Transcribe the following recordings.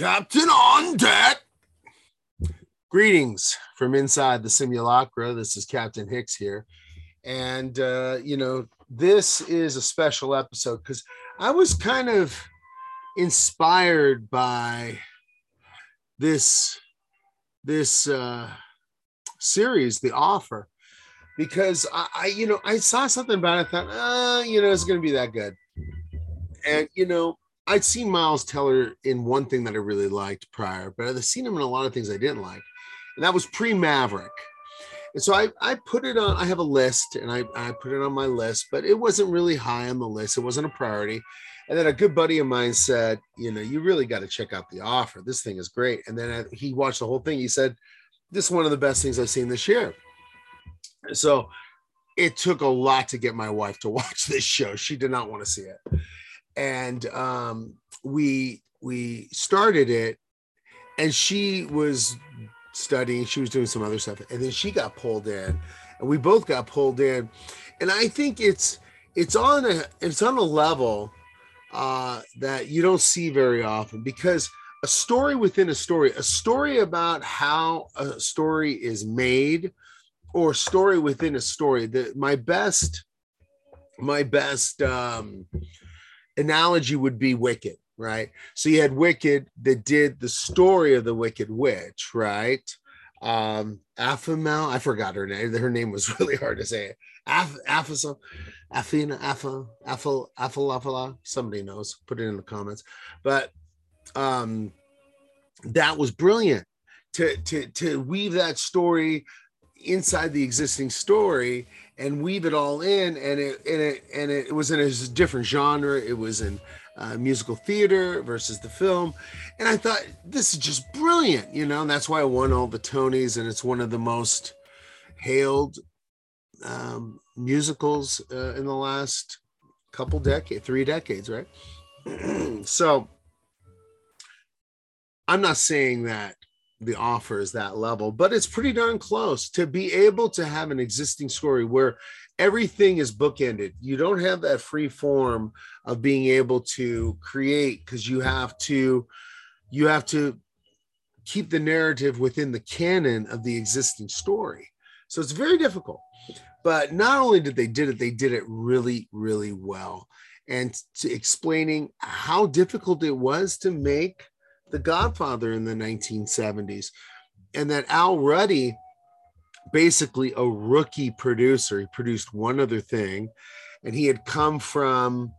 Captain on deck. Greetings from inside the simulacra. This is Captain Hixx here. And, uh, you know, this is a special episode because I was kind of inspired by this this uh series the offer because I, I you know i saw something about it I thought uh you know it's gonna be that good and you know I'd seen Miles Teller in one thing that I really liked prior, but I'd seen him in a lot of things I didn't like, and that was pre Maverick. And so I, I put it on, I have a list and I, I put it on my list, but it wasn't really high on the list. It wasn't a priority. And then a good buddy of mine said, you know, you really got to check out the offer. This thing is great. And then I, he watched the whole thing. He said, this is one of the best things I've seen this year. So it took a lot to get my wife to watch this show. She did not want to see it and um, we we started it, and she was studying. She was doing some other stuff, and then she got pulled in, and we both got pulled in. And I think it's it's on a it's on a level uh, that you don't see very often because a story within a story, a story about how a story is made, or story within a story. That my best, my best um, analogy would be Wicked, right? So you had Wicked that did the story of the Wicked Witch, right? Um, Afamel, I forgot her name. Her name was really hard to say. Af, Afasa, Afina, Afa, Afal, Afalafala. Somebody knows. Put it in the comments. But um, that was brilliant to to to weave that story inside the existing story and weave it all in and it and it and it was in a different genre. It was in uh, musical theater versus the film. And i thought this is just brilliant you know? And that's why i won all the tonys and it's one of the most hailed um, musicals uh, in the last couple decades three decades right? So i'm not saying that the offer is that level, but it's pretty darn close to be able to have an existing story where everything is bookended. You don't have that free form of being able to create because you have to you have to keep the narrative within the canon of the existing story. So it's very difficult. But not only did they did it, they did it really, really well. And to explaining how difficult it was to make the Godfather in the 1970s, and that Al Ruddy, basically a rookie producer, he produced one other thing, and he had come from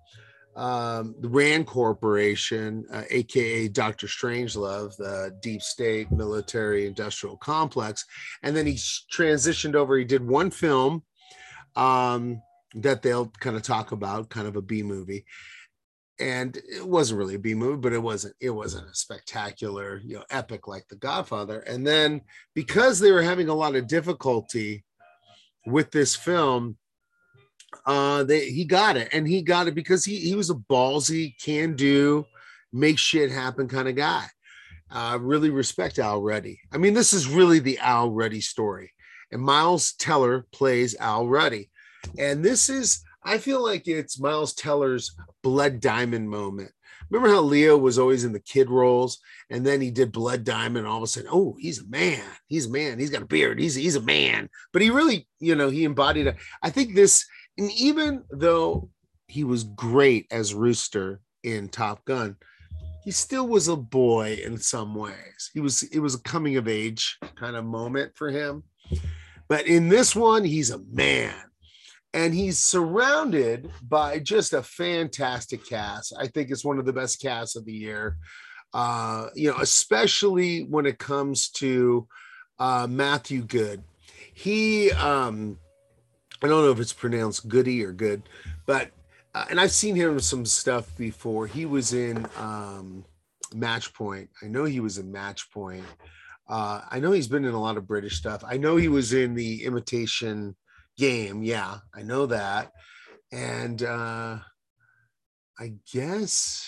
um, the Rand Corporation, uh, aka Dr. Strangelove, the deep state military industrial complex, and then he transitioned over. He did one film um, that they'll kind of talk about, kind of a B movie, and it wasn't really a B movie, but it wasn't it wasn't a spectacular, you know, epic like The Godfather. And then because they were having a lot of difficulty with this film, uh, they he got it, and he got it because he he was a ballsy, can do, make shit happen kind of guy. Uh, really respect Al Ruddy. I mean, this is really the Al Ruddy story, and Miles Teller plays Al Ruddy, and this is I feel like it's Miles Teller's Blood Diamond moment. Remember how Leo was always in the kid roles, and then he did Blood Diamond, all of a sudden, oh, he's a man. He's a man. He's got a beard. He's he's a man. But he really, you know, he embodied. I think this, and even though he was great as Rooster in Top Gun, he still was a boy in some ways. He was it was a coming of age kind of moment for him. But in this one, he's a man and he's surrounded by just a fantastic cast. I think it's one of the best casts of the year. Uh, you know, especially when it comes to uh, Matthew Goode. He, um, I don't know if it's pronounced Goody or Good, but uh, and I've seen him some stuff before. He was in um, Match Point. I know he was in Match Point. Uh, I know he's been in a lot of British stuff. I know he was in the Imitation game. Yeah, I know that. And uh I guess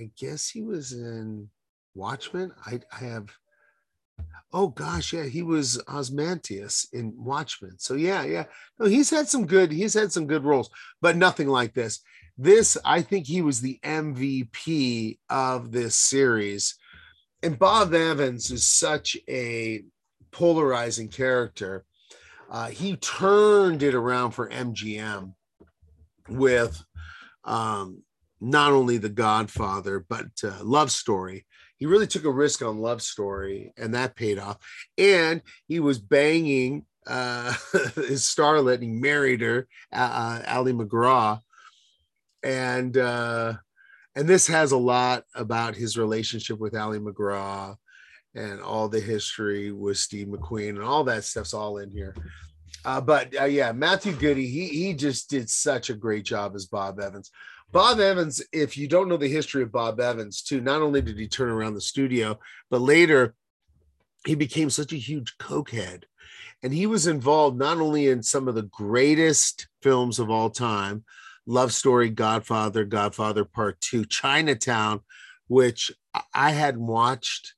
I guess he was in Watchmen. I, I have oh gosh, yeah, he was Ozymandias in Watchmen. So yeah, yeah. No, he's had some good, he's had some good roles, but nothing like this. This, I think he was the MVP of this series. and Bob Evans is such a polarizing character. Uh, he turned it around for MGM with um, not only The Godfather, but uh, Love Story. He really took a risk on Love Story, and that paid off. And he was banging uh, his starlet, and he married her, uh, Ali MacGraw. And uh, and this has a lot about his relationship with Ali MacGraw and all the history with Steve McQueen and all that stuff's all in here. Uh, but uh, yeah, Matthew Goody, he he just did such a great job as Bob Evans. Bob Evans, if you don't know the history of Bob Evans, too, not only did he turn around the studio, but later he became such a huge cokehead. And he was involved not only in some of the greatest films of all time, Love Story, Godfather, Godfather Part Two, Chinatown, which I hadn't watched.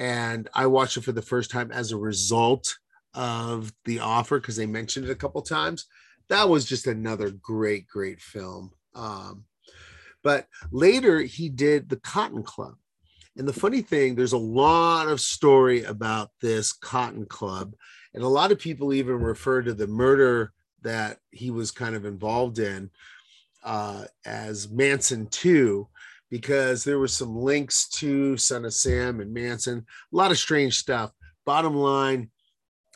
And I watched it for the first time as a result of the offer because they mentioned it a couple times. That was just another great, great film. Um, but later he did the Cotton Club. And the funny thing, there's a lot of story about this Cotton Club. And a lot of people even refer to the murder that he was kind of involved in uh, as Manson 2 because there were some links to Son of Sam and Manson, a lot of strange stuff. Bottom line,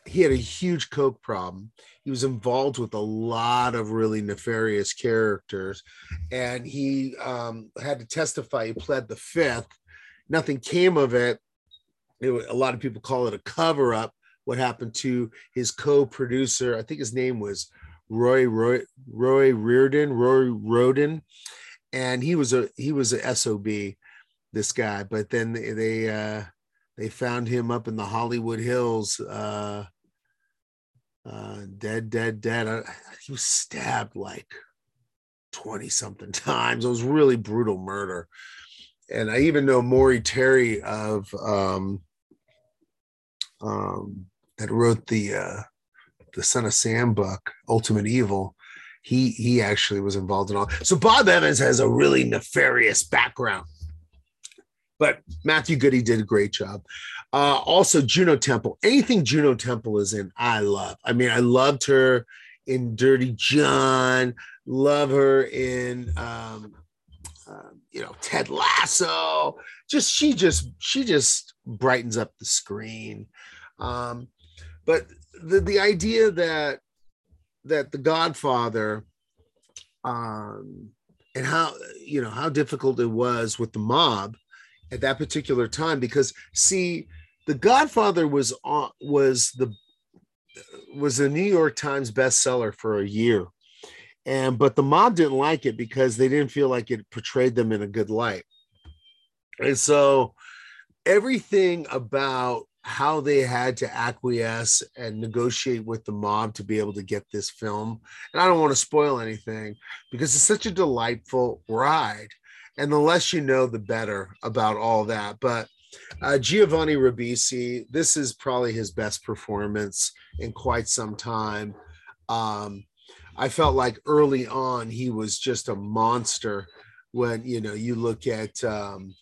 he had a huge coke problem. He was involved with a lot of really nefarious characters, and he um, had to testify. He pled the fifth. Nothing came of it. it. A lot of people call it a cover up. What happened to his co-producer? I think his name was Roy Roy Roy Reardon, Roy Roden, and he was a he was a sob, this guy. But then they they, uh, they found him up in the Hollywood Hills, uh, uh, dead, dead, dead. He was stabbed like twenty something times. It was really brutal murder, and I even know Maury Terry of um, um, that wrote the uh, the Son of Sam book, Ultimate Evil, he he actually was involved in all. So Bob Evans has a really nefarious background, but Matthew Goody did a great job. Uh, also, Juno Temple. Anything Juno Temple is in, I love. I mean, I loved her in Dirty John. Love her in, um, uh, you know, Ted Lasso. Just she just she just brightens up the screen. Um, but the the idea that that the Godfather, um, and how you know how difficult it was with the mob at that particular time because see the Godfather was on was the was a New York Times bestseller for a year. And but the mob didn't like it because they didn't feel like it portrayed them in a good light. And so everything about how they had to acquiesce and negotiate with the mob to be able to get this film. And I don't want to spoil anything because it's such a delightful ride. And the less you know, the better about all that. But uh, Giovanni Ribisi, this is probably his best performance in quite some time. Um, I felt like early on he was just a monster when you know you look at um,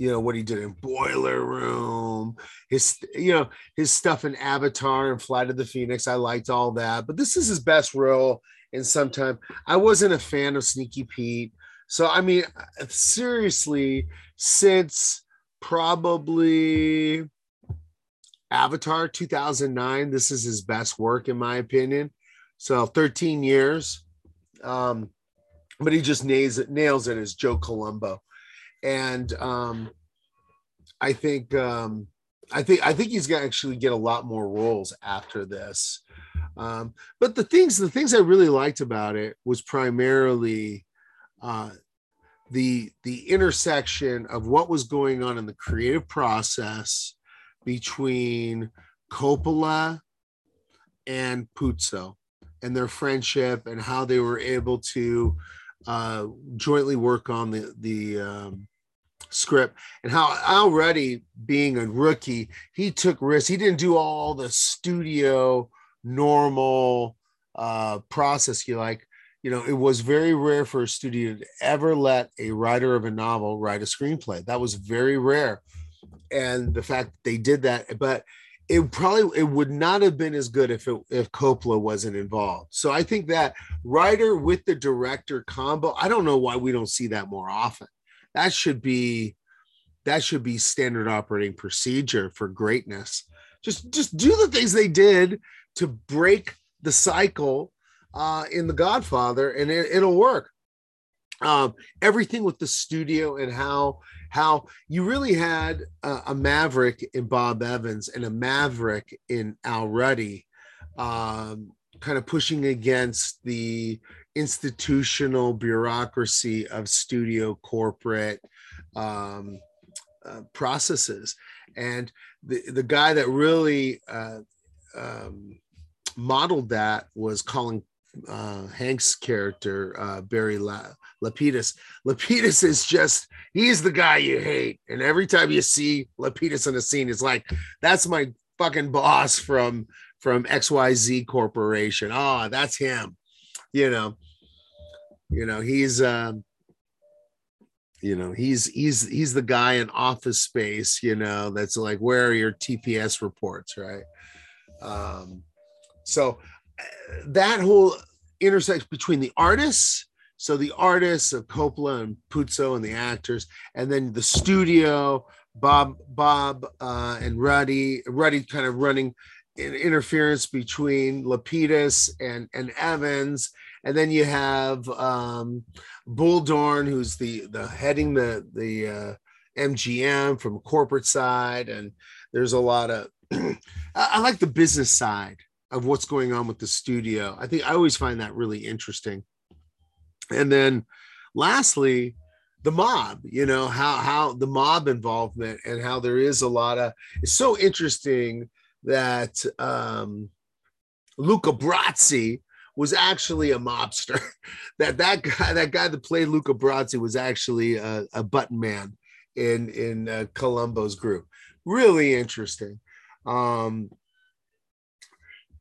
you know what he did in Boiler Room, his you know his stuff in Avatar and Flight of the Phoenix. I liked all that, but this is his best role in some time. I wasn't a fan of Sneaky Pete, so I mean, seriously, since probably Avatar 2009, this is his best work in my opinion. So 13 years, um, but he just nails it, nails it as Joe Colombo and um, I think um, I think I think he's gonna actually get a lot more roles after this. Um, but the things the things I really liked about it was primarily uh, the the intersection of what was going on in the creative process between Coppola and Puzo and their friendship and how they were able to uh, jointly work on the the um, script and how Al Ruddy being a rookie, he took risks. He didn't do all the studio normal uh, process. You like, you know, it was very rare for a studio to ever let a writer of a novel write a screenplay. That was very rare. and the fact that they did that, but it probably it would not have been as good if it, if Coppola wasn't involved. So I think that writer with the director combo, I don't know why we don't see that more often. That should be that should be standard operating procedure for greatness. Just just do the things they did to break the cycle uh, in The Godfather, and it, it'll work. Um, everything with the studio and how how you really had a, a, maverick in Bob Evans and a maverick in Al Ruddy, um, kind of pushing against the institutional bureaucracy of studio corporate um, uh, processes. And the, the guy that really uh, um, modeled that was Colin uh, Hanks' character, uh, Barry La- Lapidus. Lapidus is just, he's the guy you hate. And every time you see Lapidus in a scene, it's like, that's my fucking boss from from XYZ Corporation. Oh, that's him. You know, you know, he's um you know he's he's he's the guy in office space you know that's like where are your tps reports right um so that whole intersection between the artists so the artists of coppola and puzo and the actors and then the studio bob bob uh and ruddy ruddy kind of running interference between lapidus and and evans and then you have um, Bluhdorn, who's the the heading the the uh, MGM from corporate side, and there's a lot of I like the business side of what's going on with the studio. I think I always find that really interesting. And then lastly, the mob, you know, how how the mob involvement and how there is a lot of it's so interesting that um Luca Brasi was actually a mobster. that that guy, that guy that played Luca Brasi was actually a, a button man in in uh, Colombo's group. Really interesting. Um,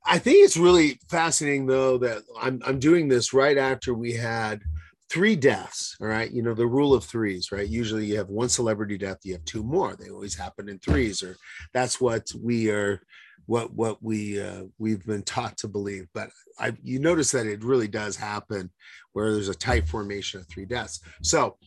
I think it's really fascinating though that I'm I'm doing this right after we had three deaths. All right, you know the rule of threes, right? Usually you have one celebrity death, you have two more. They always happen in threes, or that's what we are what what we uh, we've been taught to believe. But I you notice that it really does happen where there's a tight formation of three deaths. So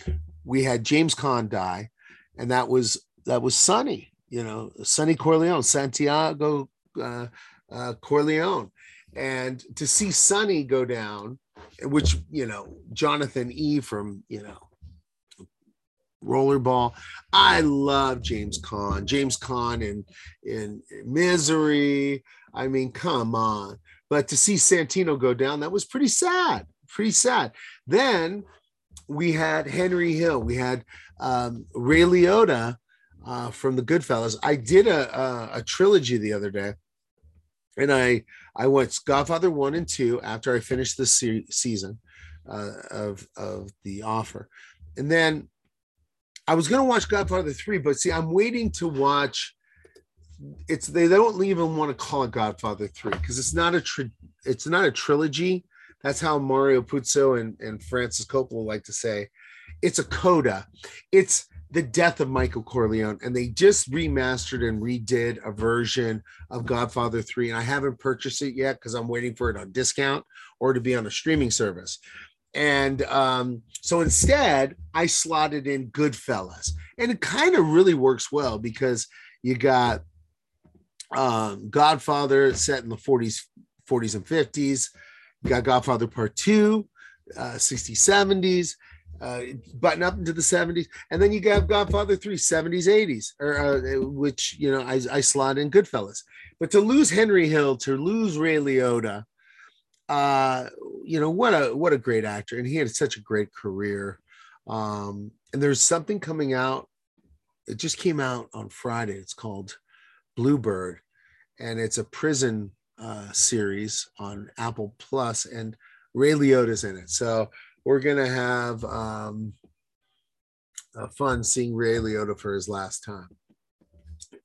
we had James Caan die, and that was that was Sonny, you know, Sonny Corleone, Santiago uh, uh, Corleone, and to see Sonny go down, which you know Jonathan E from you know rollerball. I love James Caan. James Caan in in Misery. I mean, come on. But to see Santino go down, that was pretty sad. Pretty sad. Then we had Henry Hill. We had um, Ray Liotta uh, from the Goodfellas. I did a, a, a trilogy the other day, and I I went Godfather one and two after I finished the se- season uh, of of the offer, and then I was gonna watch Godfather three, but see, I'm waiting to watch. It's they don't even want to call it Godfather three because it's not a tri- it's not a trilogy. That's how Mario Puzo and, and Francis Coppola like to say. It's a coda. It's the death of Michael Corleone, and they just remastered and redid a version of Godfather 3. And I haven't purchased it yet because I'm waiting for it on discount or to be on a streaming service. And um, so instead, I slotted in Goodfellas. And it kind of really works well because you got um, Godfather set in the 40s, 40s and 50s. You got Godfather Part 2, uh, 60s, 70s. Uh, button up into the 70s, and then you got Godfather 3, 70s, 80s, or uh, which you know I, I slot in Goodfellas. But to lose Henry Hill, to lose Ray Liotta, uh, you know what a what a great actor, and he had such a great career. Um, and there's something coming out. It just came out on Friday. It's called Bluebird, and it's a prison uh, series on Apple Plus, and Ray Liotta's in it. So we're gonna have um, fun seeing Ray Liotta for his last time.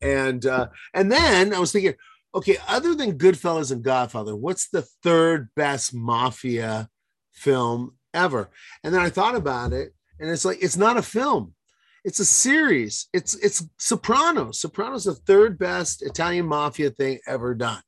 And uh, and then I was thinking, okay, other than Goodfellas and Godfather, what's the third best mafia film ever? And then I thought about it, and it's like it's not a film. It's a series. It's it's Sopranos. Sopranos the third best Italian mafia thing ever done.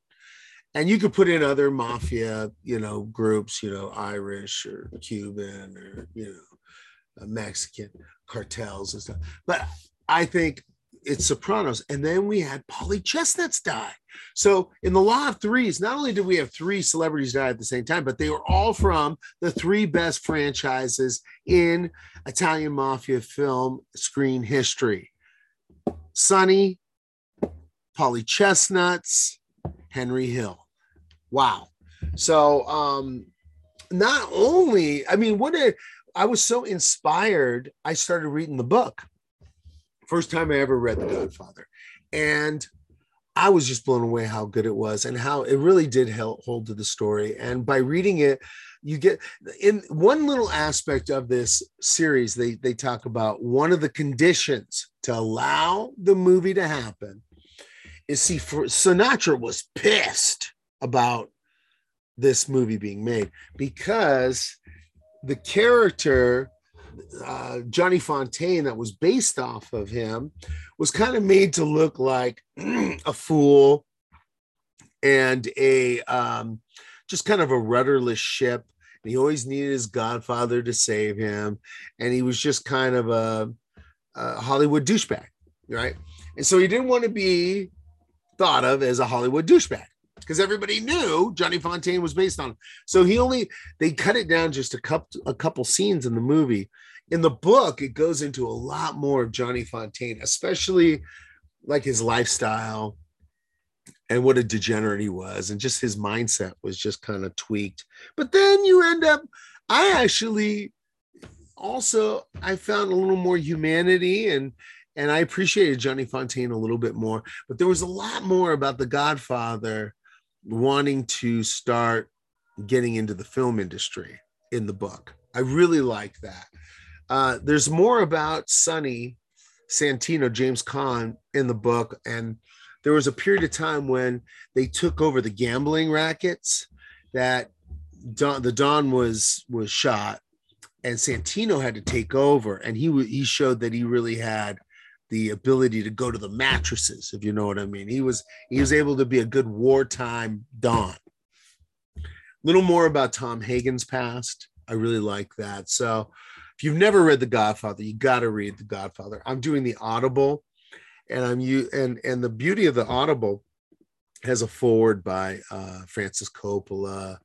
And you could put in other mafia, you know, groups, you know, Irish or Cuban or you know, uh, Mexican cartels and stuff. But I think it's Sopranos. And then we had Polly Chestnuts die. So in the law of threes, not only did we have three celebrities die at the same time, but they were all from the three best franchises in Italian mafia film screen history. Sonny, Polly Chestnuts, Henry Hill. Wow. So um not only, I mean, what a I was so inspired, I started reading the book First time I ever read The Godfather. And I was just blown away how good it was and how it really did hold to the story. And by reading it, you get in one little aspect of this series, they, they talk about one of the conditions to allow the movie to happen is see, for Sinatra was pissed about this movie being made because the character uh, Johnny Fontane that was based off of him was kind of made to look like a fool and a um, just kind of a rudderless ship. And he always needed his godfather to save him, and he was just kind of a, a Hollywood douchebag, right? And so he didn't want to be thought of as a Hollywood douchebag because everybody knew Johnny Fontane was based on. So he only they cut it down just a couple a couple scenes in the movie in the book, it goes into a lot more of Johnny Fontane, especially like his lifestyle and what a degenerate he was, and just his mindset was just kind of tweaked. But then you end up, I actually also I found a little more humanity and and I appreciated Johnny Fontane a little bit more. But there was a lot more about the Godfather wanting to start getting into the film industry in the book. I really like that. Uh, there's more about Sonny Santino, James Caan in the book. And there was a period of time when they took over the gambling rackets that Don, the Don was was shot and Santino had to take over and he he showed that he really had the ability to go to the mattresses if you know what I mean. He was he was able to be a good wartime Don. A little more about Tom Hagen's past. I really like that. So if you've never read The Godfather, you got to read The Godfather. I'm doing the Audible, and I'm you and and the beauty of the Audible has a forward by uh, Francis Coppola,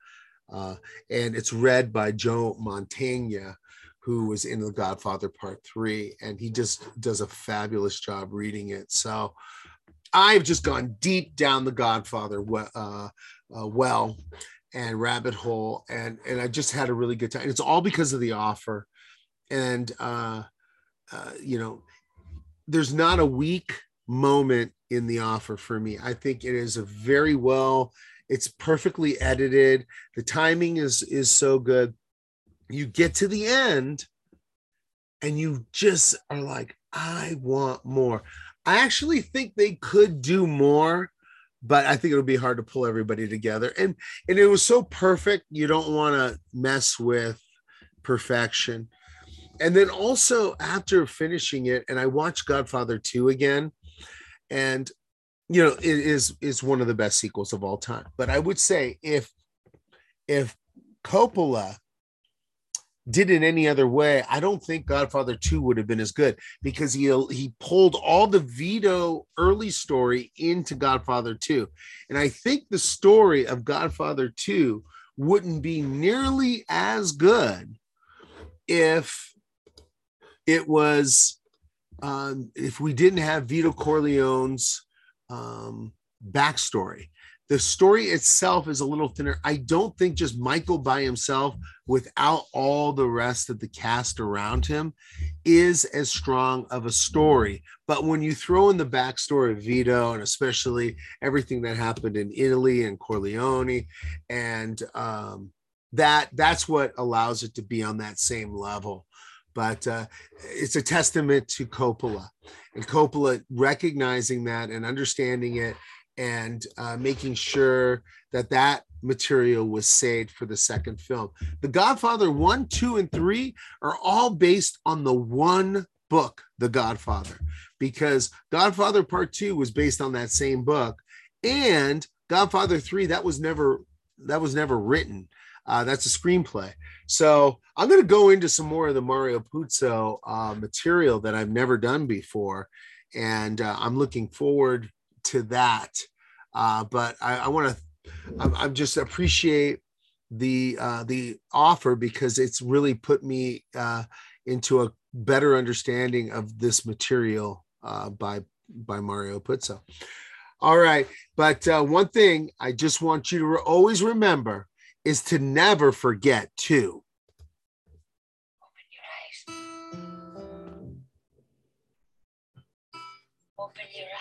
uh, and it's read by Joe Mantegna, who was in The Godfather Part Three, and he just does a fabulous job reading it. So I've just gone deep down The Godfather uh, uh, well and rabbit hole, and and I just had a really good time. It's all because of the offer and uh, uh, you know, there's not a weak moment in the offer for me. I think it is a very well. It's perfectly edited. The timing is is so good. You get to the end, and you just are like, I want more. I actually think they could do more, but I think it'll be hard to pull everybody together. And and it was so perfect. You don't want to mess with perfection and then also after finishing it and i watched godfather 2 again and you know it is is one of the best sequels of all time but i would say if if coppola did it any other way i don't think godfather 2 would have been as good because he he pulled all the vito early story into godfather 2 and i think the story of godfather 2 wouldn't be nearly as good if it was um, if we didn't have Vito Corleone's um, backstory. The story itself is a little thinner. I don't think just Michael by himself, without all the rest of the cast around him, is as strong of a story. But when you throw in the backstory of Vito, and especially everything that happened in Italy and Corleone, and um, that that's what allows it to be on that same level but uh, it's a testament to Coppola and Coppola recognizing that and understanding it and uh, making sure that that material was saved for the second film. The Godfather 1, 2, and 3 are all based on the one book, The Godfather, because Godfather Part Two was based on that same book, and Godfather Three that was never that was never written. Uh, that's a screenplay. So I'm going to go into some more of the Mario Puzo uh, material that I've never done before, and uh, I'm looking forward to that. Uh, but I, I want to, I, I just appreciate the uh, the offer because it's really put me uh, into a better understanding of this material uh, by by Mario Puzo. All right, but uh, one thing I just want you to re- always remember is to never forget to Open your eyes. Open your eyes.